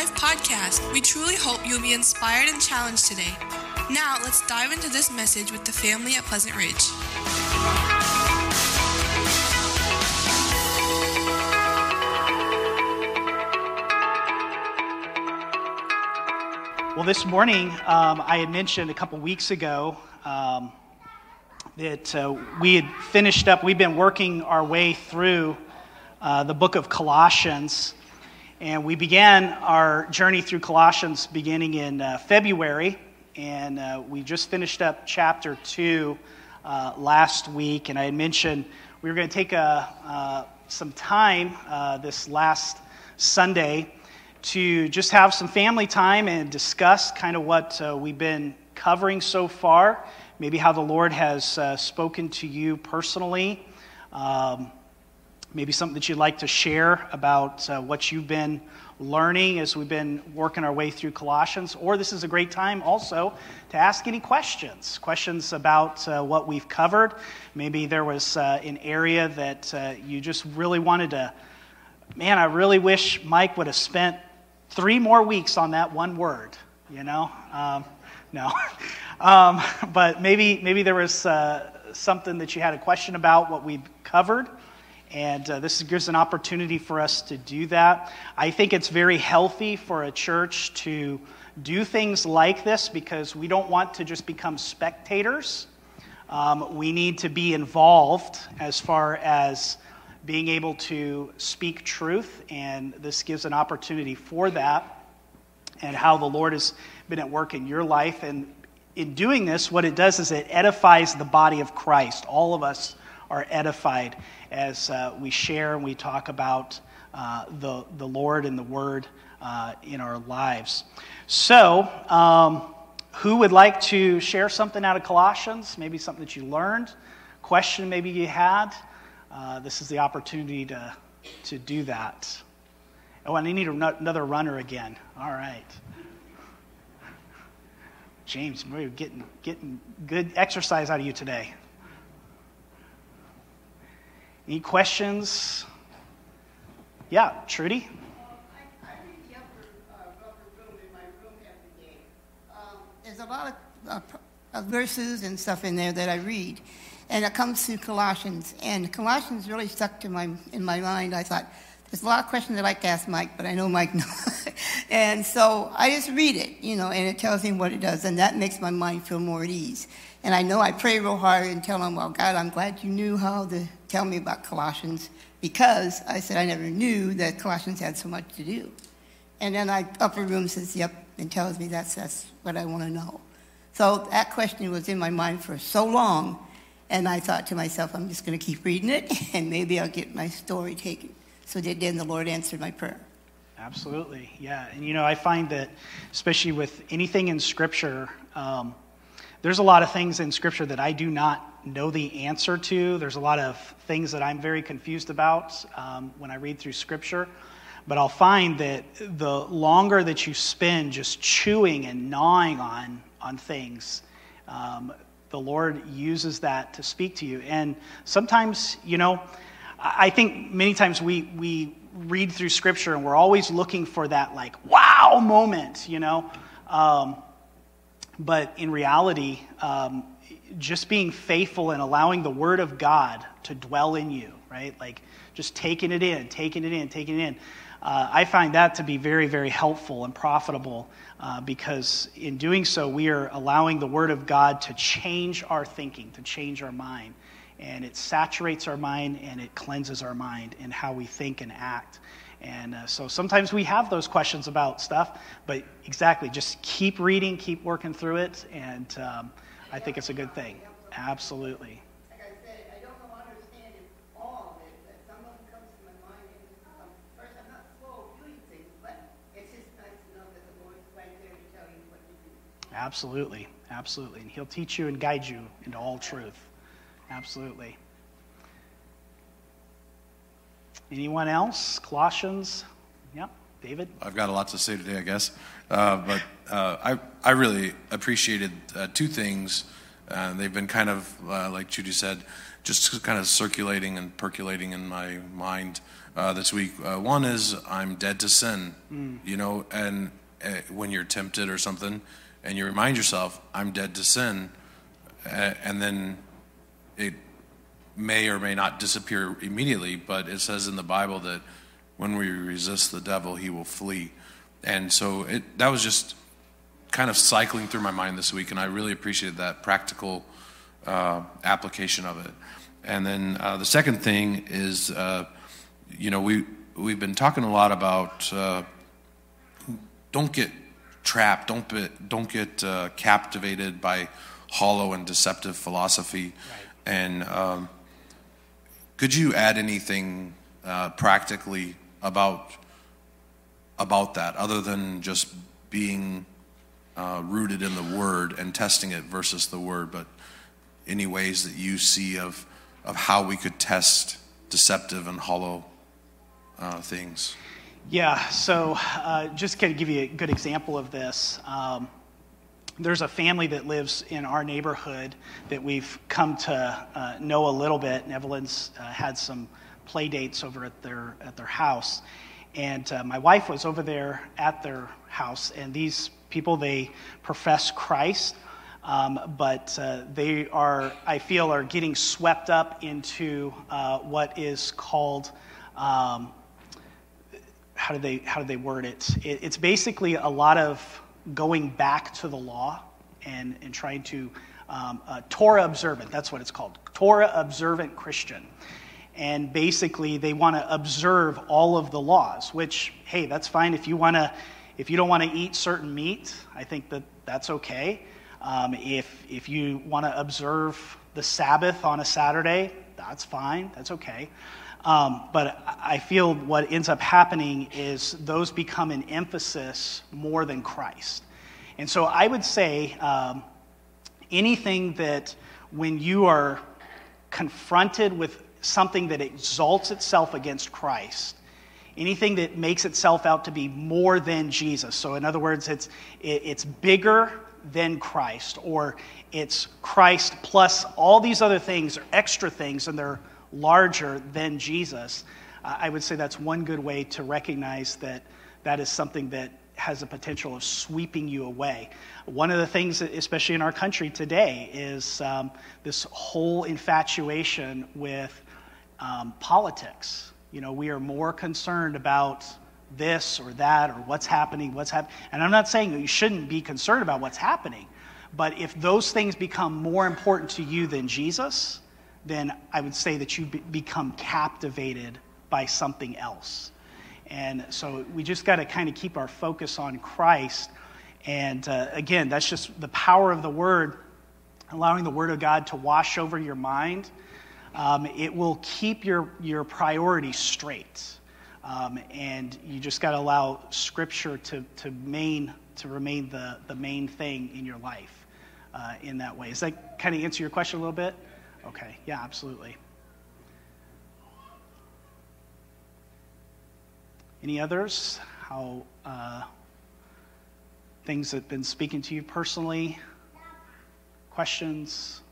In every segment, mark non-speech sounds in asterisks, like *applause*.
Life podcast. We truly hope you'll be inspired and challenged today. Now, let's dive into this message with the family at Pleasant Ridge. Well, this morning, um, I had mentioned a couple weeks ago um, that uh, we had finished up, we've been working our way through uh, the book of Colossians. And we began our journey through Colossians beginning in uh, February. And uh, we just finished up chapter 2 uh, last week. And I had mentioned we were going to take a, uh, some time this last Sunday to just have some family time and discuss kind of what uh, we've been covering so far, maybe how the Lord has uh, spoken to you personally, um, maybe something that you'd like to share about uh, what you've been learning as we've been working our way through Colossians, or this is a great time also to ask any questions, questions about uh, what we've covered. Maybe there was uh, an area that uh, you just really wanted to. Man, I really wish Mike would have spent three more weeks on that one word, you know? Um, no. *laughs* um, but maybe, maybe there was uh, something that you had a question about what we've covered. And uh, this gives an opportunity for us to do that. I think it's very healthy for a church to do things like this because we don't want to just become spectators. Um, we need to be involved as far as being able to speak truth, and this gives an opportunity for that, and how the Lord has been at work in your life. And in doing this, what it does is it edifies the body of Christ. All of us are edified as uh, we share and we talk about uh, the, the Lord and the Word uh, in our lives. So, um, who would like to share something out of Colossians? Maybe something that you learned, question maybe you had uh, this is the opportunity to, to do that. Oh, and I need another runner again. All right. James, we're getting, getting good exercise out of you today. Any questions? Yeah, Trudy? There's a lot of uh, verses and stuff in there that I read and it comes to Colossians. And Colossians really stuck to my in my mind. I thought there's a lot of questions I'd like to ask Mike, but I know Mike *laughs* knows. and so I just read it, you know, and it tells him what it does, and that makes my mind feel more at ease. And I know I pray real hard and tell him, well, God, I'm glad you knew how to tell me about Colossians because I said I never knew that Colossians had so much to do. And then I upper room says, yep, and tells me that's, that's what I want to know. So that question was in my mind for so long and I thought to myself, I'm just going to keep reading it, *laughs* and maybe I'll get my story taken. So then the Lord answered my prayer. Absolutely, yeah. And you know, I find that, especially with anything in Scripture, um, there's a lot of things in Scripture that I do not know the answer to. There's a lot of things that I'm very confused about um, when I read through Scripture. But I'll find that the longer that you spend just chewing and gnawing on, on things, um, the Lord uses that to speak to you. And sometimes, you know, I think many times we, we read through Scripture and we're always looking for that, like, wow moment, you know. Um, but in reality, um, just being faithful and allowing the Word of God to dwell in you, right? Like, just taking it in, taking it in, taking it in. Uh, I find that to be very, very helpful and profitable uh, because in doing so, we are allowing the Word of God to change our thinking, to change our mind. And it saturates our mind and it cleanses our mind in how we think and act. And uh, so sometimes we have those questions about stuff, but exactly, just keep reading, keep working through it, and um, I think it's a good thing. Absolutely. Absolutely. Absolutely. And He'll teach you and guide you into all truth. Absolutely. Anyone else? Colossians? Yep. David? I've got a lot to say today, I guess. Uh, but uh, I, I really appreciated uh, two things Uh, they've been kind of, uh, like Judy said, just kind of circulating and percolating in my mind uh, this week. Uh, one is I'm dead to sin, you know, and uh, when you're tempted or something, and you remind yourself, I'm dead to sin, uh, and then it may or may not disappear immediately, but it says in the Bible that when we resist the devil, he will flee. And so it, that was just kind of cycling through my mind this week, and I really appreciated that practical uh, application of it. And then uh, the second thing is, uh, you know, we we've been talking a lot about uh, don't get trapped, don't be, don't get uh, captivated by hollow and deceptive philosophy. Right. And um, could you add anything uh, practically about about that, other than just being uh, rooted in the Word and testing it versus the Word, but any ways that you see of of how we could test deceptive and hollow uh, things? Yeah, so uh, just to give you a good example of this, um, there's a family that lives in our neighborhood that we've come to uh, know a little bit. And Evelyn's uh, had some play dates over at their at their house, and uh, my wife was over there at their house. And these people they profess Christ, um, but uh, they are I feel are getting swept up into uh, what is called. Um, how do they how do they word it? it? It's basically a lot of going back to the law and and trying to um, uh, Torah observant. That's what it's called, Torah observant Christian. And basically, they want to observe all of the laws. Which, hey, that's fine if you want to. If you don't want to eat certain meat, I think that that's okay. Um, if if you want to observe the Sabbath on a Saturday, that's fine. That's okay. Um, but I feel what ends up happening is those become an emphasis more than Christ. And so I would say um, anything that when you are confronted with something that exalts itself against Christ, anything that makes itself out to be more than Jesus. So, in other words, it's, it's bigger than Christ, or it's Christ plus all these other things or extra things, and they're larger than Jesus, uh, I would say that's one good way to recognize that that is something that has a potential of sweeping you away. One of the things, especially in our country today, is um, this whole infatuation with um, politics. You know, we are more concerned about this or that or what's happening, what's happening. And I'm not saying you shouldn't be concerned about what's happening, but if those things become more important to you than Jesus, then I would say that you be- become captivated by something else. And so we just got to kind of keep our focus on Christ. And uh, again, that's just the power of the Word, allowing the Word of God to wash over your mind. Um, it will keep your, your priorities straight. Um, and you just got to allow Scripture to, to, main, to remain the, the main thing in your life uh, in that way. Does that kind of answer your question a little bit? Okay, yeah, absolutely. Any others? How uh, things that have been speaking to you personally? Questions?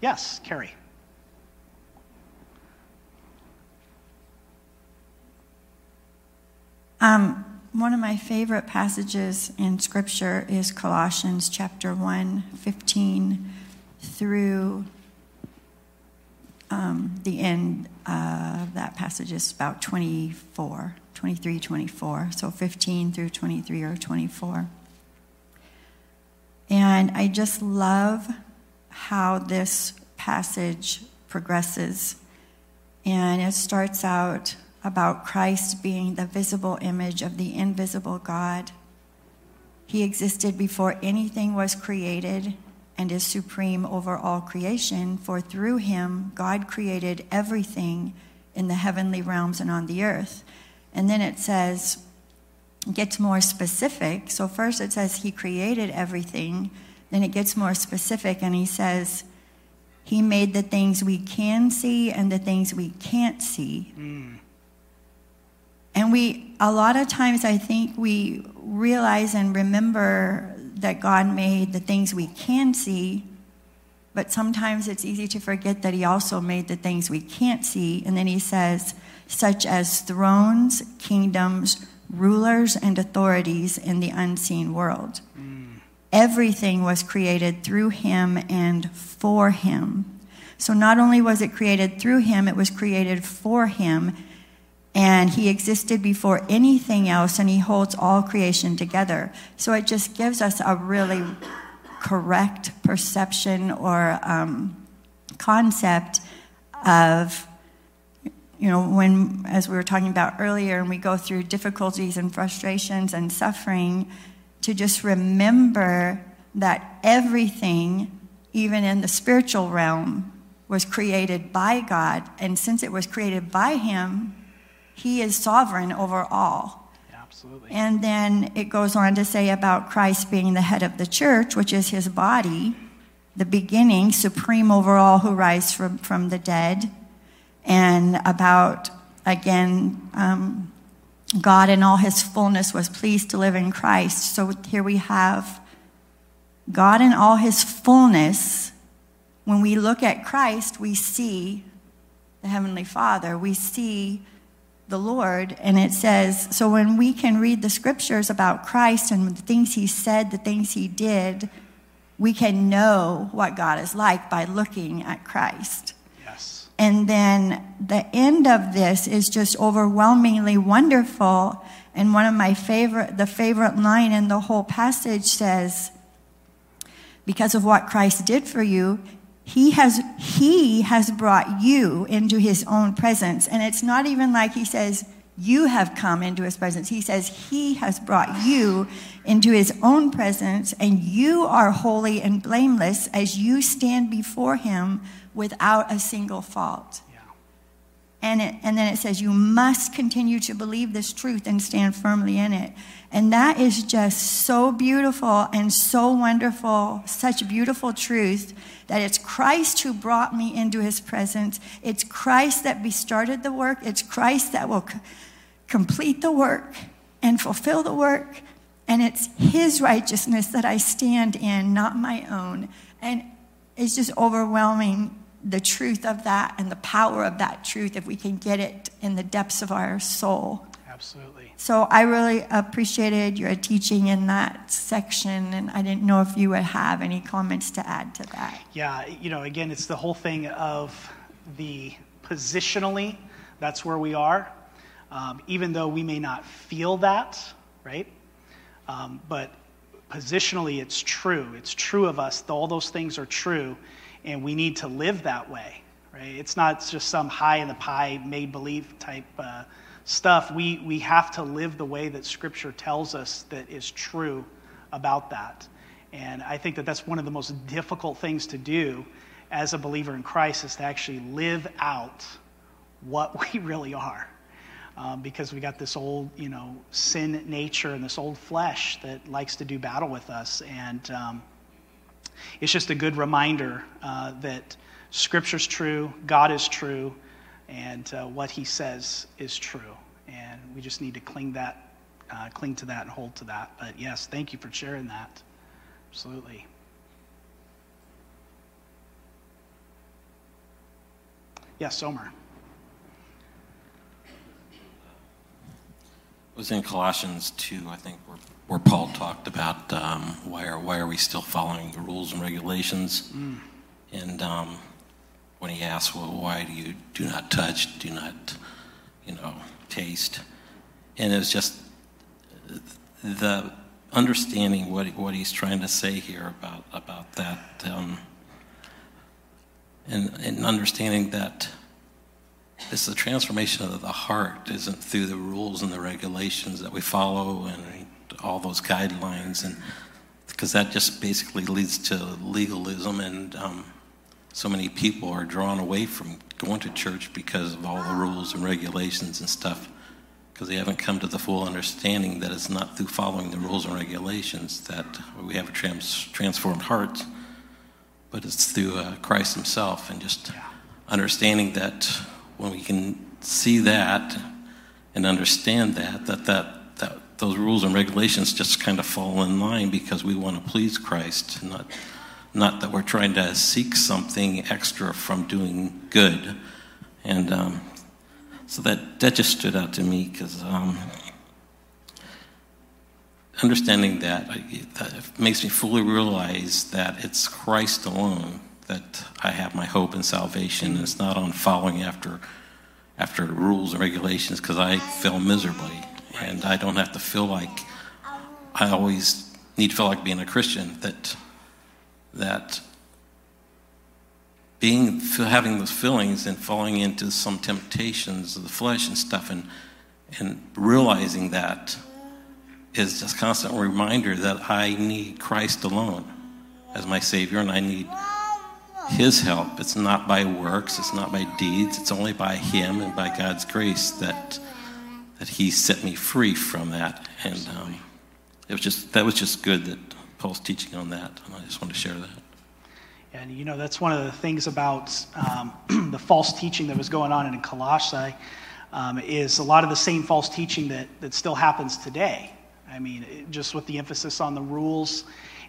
Yes, Carrie. Um, one of my favorite passages in Scripture is Colossians chapter 1, 15 through um, the end of that passage is about 24, 23, 24. So 15 through 23 or 24. And I just love how this passage progresses. And it starts out about Christ being the visible image of the invisible God. He existed before anything was created and is supreme over all creation, for through him God created everything in the heavenly realms and on the earth. And then it says, gets more specific. So first it says he created everything, then it gets more specific and he says, he made the things we can see and the things we can't see. Mm. And we, a lot of times, I think we realize and remember that God made the things we can see, but sometimes it's easy to forget that He also made the things we can't see. And then He says, such as thrones, kingdoms, rulers, and authorities in the unseen world. Mm. Everything was created through Him and for Him. So not only was it created through Him, it was created for Him and he existed before anything else and he holds all creation together. So it just gives us a really correct perception or um, concept of you know when as we were talking about earlier and we go through difficulties and frustrations and suffering to just remember that everything even in the spiritual realm was created by god. And since it was created by him he is sovereign over all. absolutely. And then it goes on to say about Christ being the head of the church, which is his body, the beginning, supreme over all who rise from, from the dead, and about, again, um, God in all his fullness was pleased to live in Christ. So here we have God in all his fullness. When we look at Christ, we see the Heavenly Father. We see the Lord. And it says, so when we can read the scriptures about Christ and the things he said, the things he did, we can know what God is like by looking at Christ. Yes. And then the end of this is just overwhelmingly wonderful. And one of my favorite, the favorite line in the whole passage says, because of what Christ did for you, he has, he has brought you into his own presence. And it's not even like he says, you have come into his presence. He says, He has brought you into his own presence, and you are holy and blameless as you stand before him without a single fault. And, it, and then it says, You must continue to believe this truth and stand firmly in it. And that is just so beautiful and so wonderful, such beautiful truth that it's Christ who brought me into his presence. It's Christ that started the work. It's Christ that will c- complete the work and fulfill the work. And it's his righteousness that I stand in, not my own. And it's just overwhelming the truth of that and the power of that truth if we can get it in the depths of our soul. Absolutely. So I really appreciated your teaching in that section, and I didn't know if you would have any comments to add to that. Yeah, you know, again, it's the whole thing of the positionally, that's where we are. Um, even though we may not feel that, right? Um, but positionally, it's true. It's true of us. All those things are true and we need to live that way, right? It's not just some high in the pie, made believe type uh, stuff. We, we have to live the way that Scripture tells us that is true about that. And I think that that's one of the most difficult things to do as a believer in Christ is to actually live out what *laughs* we really are. Um, because we got this old, you know, sin nature and this old flesh that likes to do battle with us. And, um, it's just a good reminder uh, that Scripture's true, God is true, and uh, what He says is true. And we just need to cling that, uh, cling to that, and hold to that. But yes, thank you for sharing that. Absolutely. Yes, Omer. It was in Colossians 2, I think, where where Paul talked about um, why are why are we still following the rules and regulations, mm. and um, when he asks, well, why do you do not touch, do not, you know, taste, and it's just the understanding what what he's trying to say here about about that, um, and and understanding that. It's the transformation of the heart isn't through the rules and the regulations that we follow and all those guidelines, and because that just basically leads to legalism, and um, so many people are drawn away from going to church because of all the rules and regulations and stuff, because they haven't come to the full understanding that it's not through following the rules and regulations that we have a trans- transformed heart, but it's through uh, Christ Himself, and just understanding that when we can see that and understand that, that that that those rules and regulations just kind of fall in line because we want to please Christ, not not that we're trying to seek something extra from doing good. And um, so that that just stood out to me because um, understanding that, that makes me fully realize that it's Christ alone that I have my hope and salvation. It's not on following after after rules and regulations because I fail miserably, and I don't have to feel like I always need to feel like being a Christian. That that being having those feelings and falling into some temptations of the flesh and stuff, and and realizing that is just constant reminder that I need Christ alone as my Savior, and I need His help. It's not by works, it's not by deeds, it's only by Him and by God's grace that that He set me free from that. And um, it was just that was just good that Paul's teaching on that, and I just want to share that. And you know that's one of the things about um, *clears throat* the false teaching that was going on in Colossae um, is a lot of the same false teaching that that still happens today. I mean, just with the emphasis on the rules.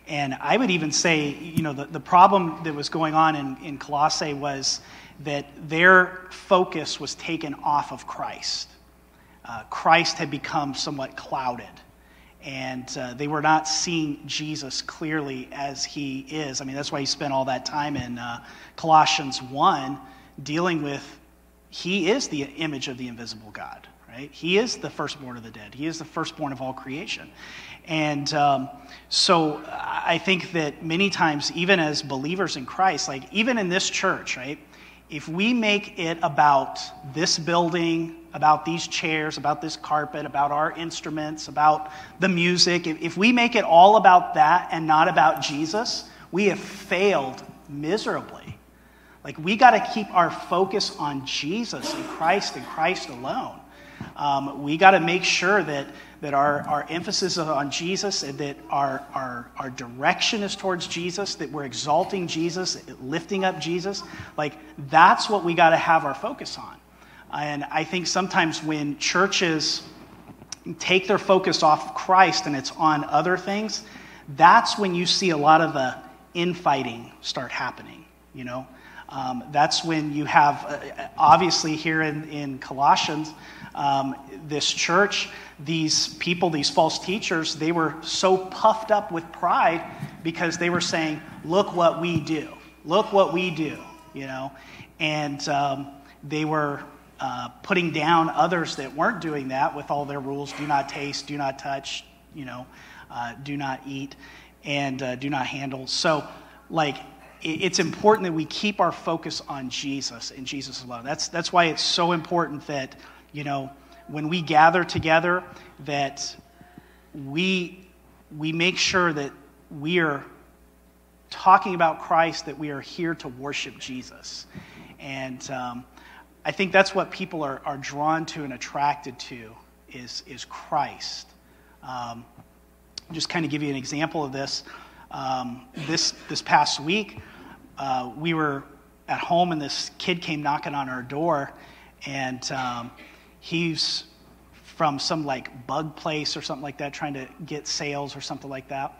And I would even say, you know, the, the problem that was going on in, in Colossae was that their focus was taken off of Christ. Uh, Christ had become somewhat clouded. And uh, they were not seeing Jesus clearly as he is. I mean, that's why he spent all that time in uh, Colossians 1 dealing with he is the image of the invisible God right? He is the firstborn of the dead, He is the firstborn of all creation. And um, so I think that many times, even as believers in Christ, like even in this church, right? If we make it about this building, about these chairs, about this carpet, about our instruments, about the music, if, we make it all about that and not about Jesus, we have failed miserably. Like, we got to keep our focus on Jesus and Christ and Christ alone. Um, we got to make sure that, that our, our emphasis is on Jesus and that our, our, our direction is towards Jesus, that we're exalting Jesus, lifting up Jesus. Like, that's what we got to have our focus on. And I think sometimes when churches take their focus off of Christ and it's on other things, that's when you see a lot of the infighting start happening, you know? Um, that's when you have, uh, obviously, here in, in Colossians, um, this church, these people, these false teachers, they were so puffed up with pride because they were saying, Look what we do. Look what we do, you know? And um, they were uh, putting down others that weren't doing that with all their rules do not taste, do not touch, you know, uh, do not eat, and uh, do not handle. So, like, it's important that we keep our focus on Jesus and Jesus alone. That's, that's why it's so important that you know, when we gather together, that we, we make sure that we are talking about Christ, that we are here to worship Jesus. And um, I think that's what people are, are drawn to and attracted to is, is Christ. Um, just kind of give you an example of this. Um, this, this past week, uh, we were at home and this kid came knocking on our door and um, he's from some like bug place or something like that, trying to get sales or something like that.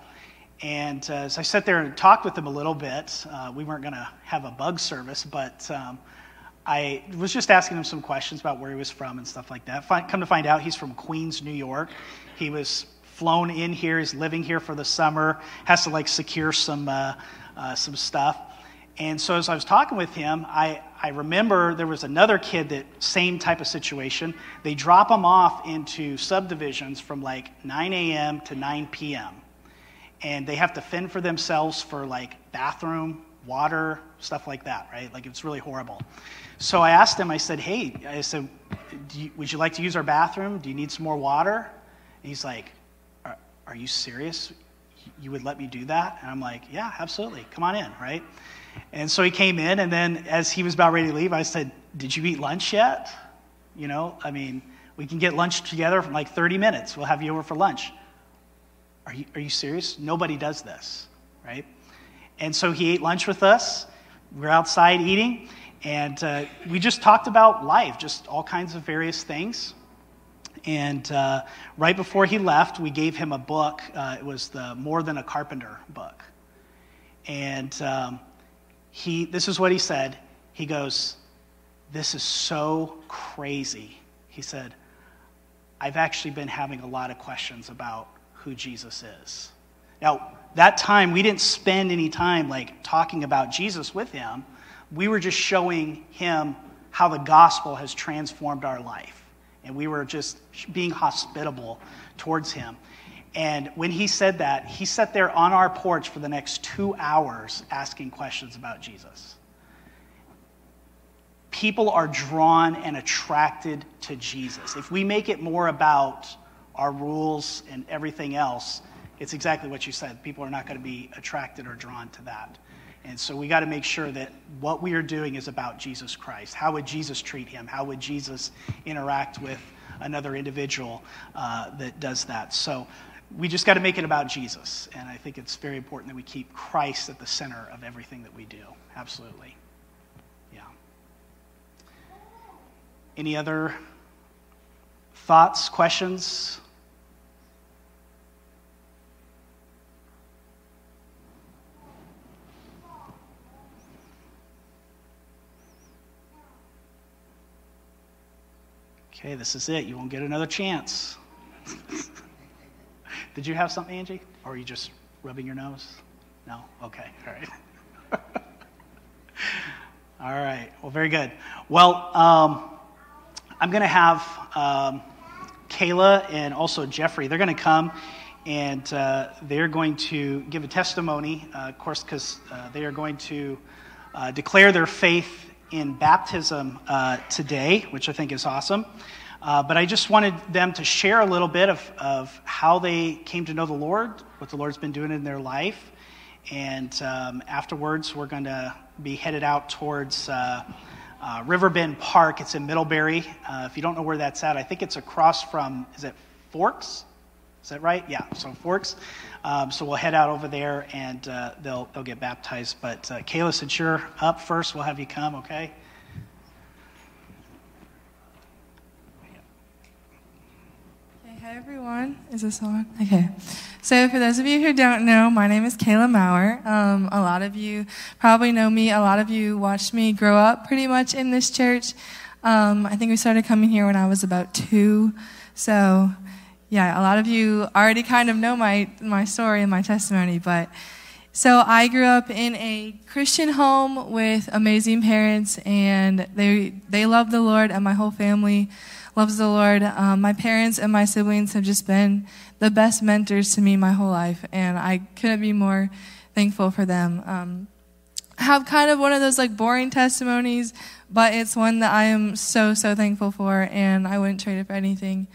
And uh, as I sat there and talked with him a little bit, uh, we weren't going to have a bug service, but um, I was just asking him some questions about where he was from and stuff like that. come to find out, he's from Queens, New York. He was flown in here. He's living here for the summer. Has to like secure some uh, uh some stuff. And so as I was talking with him, I, I remember there was another kid that same type of situation. They drop them off into subdivisions from like 9 a.m. to 9 p.m. And they have to fend for themselves for like bathroom, water, stuff like that, right? Like it's really horrible. So I asked him, I said, hey, I said, you, would you like to use our bathroom? Do you need some more water? And he's like, are, are you serious? You would let me do that? And I'm like, yeah, absolutely. Come on in, right? And so he came in, and then as he was about ready to leave, I said, Did you eat lunch yet? You know, I mean, we can get lunch together for like 30 minutes. We'll have you over for lunch. Are you, are you serious? Nobody does this, right? And so he ate lunch with us. We are outside eating, and uh, we just talked about life, just all kinds of various things. And uh, right before he left, we gave him a book. Uh, it was the More Than a Carpenter book. And um, he, this is what he said. He goes, This is so crazy. He said, I've actually been having a lot of questions about who Jesus is. Now, that time, we didn't spend any time like talking about Jesus with him. We were just showing him how the gospel has transformed our life. And we were just being hospitable towards him. And when he said that, he sat there on our porch for the next two hours asking questions about Jesus. People are drawn and attracted to Jesus. If we make it more about our rules and everything else, it's exactly what you said. People are not going to be attracted or drawn to that. And so we got to make sure that what we are doing is about Jesus Christ. How would Jesus treat him? How would Jesus interact with another individual uh, that does that? So we just got to make it about Jesus. And I think it's very important that we keep Christ at the center of everything that we do. Absolutely. Yeah. Any other thoughts, questions? Okay, this is it. You won't get another chance. *laughs* Did you have something, Angie? Or are you just rubbing your nose? No? Okay, all right. *laughs* all right, well, very good. Well, um, I'm going to have um, Kayla and also Jeffrey. They're going to come and uh, they're going to give a testimony, uh, of course, because uh, they are going to uh, declare their faith in baptism uh, today, which I think is awesome. Uh, but I just wanted them to share a little bit of, of how they came to know the Lord, what the Lord's been doing in their life. And um, afterwards, we're going to be headed out towards uh, uh, Riverbend Park. It's in Middlebury. Uh, if you don't know where that's at, I think it's across from, is it Forks? Is that right? Yeah, so Forks. Um, so we'll head out over there and uh, they'll, they'll get baptized. But uh, Kayla, since you're up first, we'll have you come, okay? Hi everyone. Is this on? Okay. So for those of you who don't know, my name is Kayla Maurer. Um, a lot of you probably know me. A lot of you watched me grow up pretty much in this church. Um, I think we started coming here when I was about two. So yeah, a lot of you already kind of know my my story and my testimony. But so I grew up in a Christian home with amazing parents, and they they love the Lord, and my whole family loves the Lord. Um, my parents and my siblings have just been the best mentors to me my whole life, and I couldn't be more thankful for them. Um, I have kind of one of those like boring testimonies, but it's one that I am so so thankful for, and I wouldn't trade it for anything.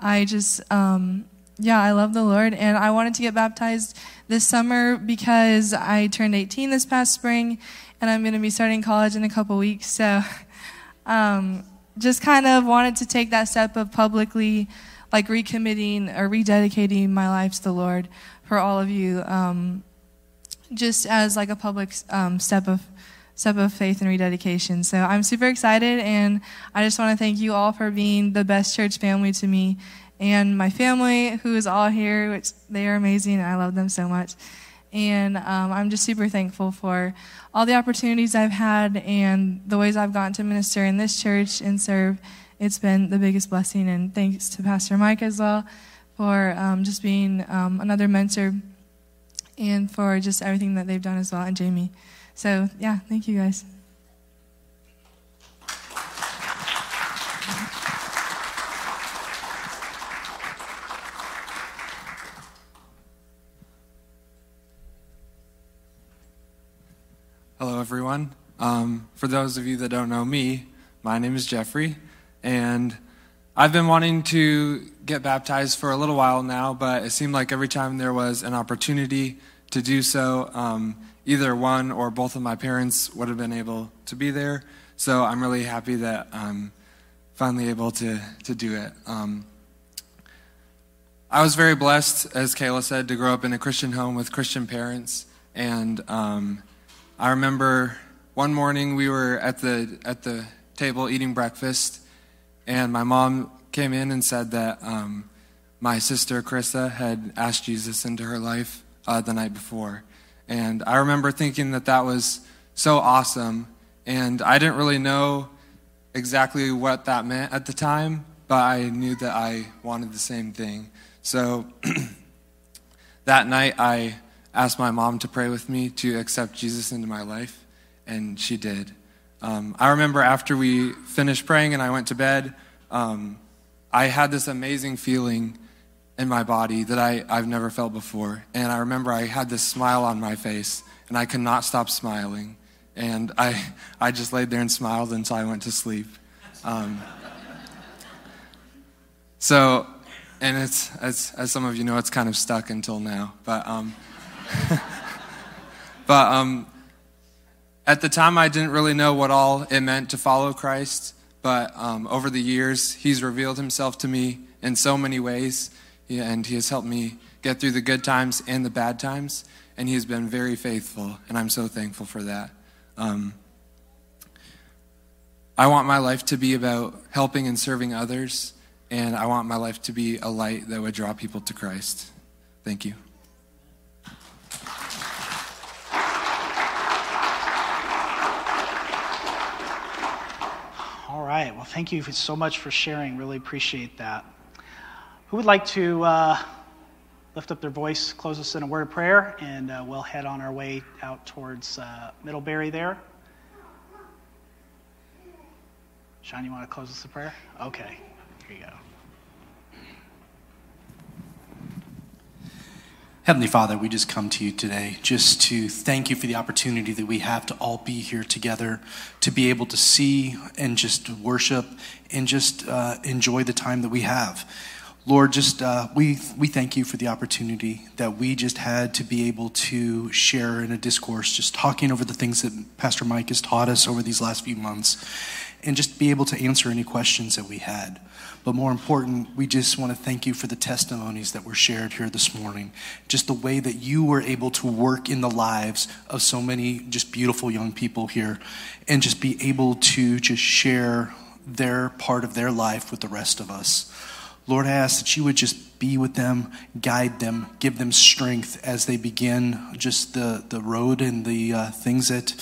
I just, um, yeah, I love the Lord, and I wanted to get baptized this summer because I turned 18 this past spring, and I'm going to be starting college in a couple weeks. So, *laughs* um, just kind of wanted to take that step of publicly like recommitting or rededicating my life to the Lord for all of you, um, just as like a public um, step of step of faith and rededication. So I'm super excited, and I just want to thank you all for being the best church family to me, and my family who is all here, which they are amazing. I love them so much. And um, I'm just super thankful for all the opportunities I've had and the ways I've gotten to minister in this church and serve. It's been the biggest blessing. And thanks to Pastor Mike as well for um, just being um, another mentor and for just everything that they've done as well, and Jamie. So, yeah, thank you guys. Hello, everyone. Um, for those of you that don't know me, my name is Jeffrey, and I've been wanting to get baptized for a little while now, but it seemed like every time there was an opportunity to do so, um, either one or both of my parents would have been able to be there. So I'm really happy that I'm finally able to, to do it. Um, I was very blessed, as Kayla said, to grow up in a Christian home with Christian parents, and um, I remember one morning we were at the at the table eating breakfast, and my mom came in and said that um, my sister Krista had asked Jesus into her life uh, the night before. And I remember thinking that that was so awesome. And I didn't really know exactly what that meant at the time, but I knew that I wanted the same thing. So *clears throat* that night, I asked my mom to pray with me to accept Jesus into my life, and she did. Um, I remember after we finished praying and I went to bed, um, I had this amazing feeling in my body that I, I've never felt before. And I remember I had this smile on my face, and I could not stop smiling. And I, *laughs* I just laid there and smiled until I went to sleep. Um, so, and it's, as, as some of you know, it's kind of stuck until now. But, um, *laughs* but um, at the time, I didn't really know what all it meant to follow Christ. But um, over the years, He's revealed Himself to me in so many ways and He has helped me get through the good times and the bad times, and He has been very faithful, and I'm so thankful for that. Um, I want my life to be about helping and serving others, and I want my life to be a light that would draw people to Christ. Thank you. All right. Well, thank you so much for sharing. Really appreciate that. Who would like to uh, lift up their voice, close us in a word of prayer, and uh, we'll head on our way out towards uh, Middlebury there? Sean, you want to close us in prayer? Okay, here you go. Heavenly Father, we just come to you today just to thank you for the opportunity that we have to all be here together, to be able to see and just worship and just uh, enjoy the time that we have. Lord, just uh, we we thank you for the opportunity that we just had to be able to share in a discourse, just talking over the things that Pastor Mike has taught us over these last few months, and just be able to answer any questions that we had. But more important, we just want to thank you for the testimonies that were shared here this morning. Just the way that you were able to work in the lives of so many just beautiful young people here, and just be able to just share their part of their life with the rest of us. Lord, I ask that you would just be with them, guide them, give them strength as they begin just the, the road and the uh, things that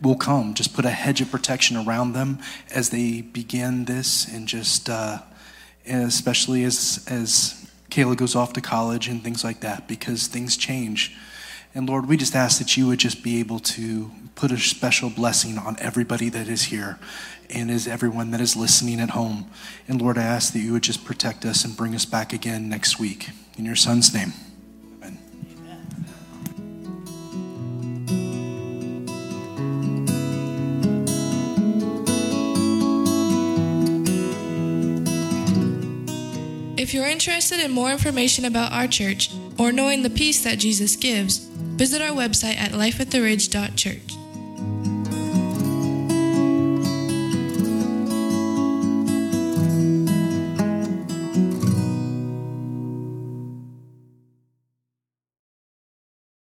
will come. Just put a hedge of protection around them as they begin this, and just uh, especially as as Kayla goes off to college and things like that, because things change. And Lord, we just ask that you would just be able to put a special blessing on everybody that is here and is everyone that is listening at home. And Lord, I ask that you would just protect us and bring us back again next week. In your son's name. Amen. If you're interested in more information about our church or knowing the peace that Jesus gives, visit our website at lifeattheridge.church.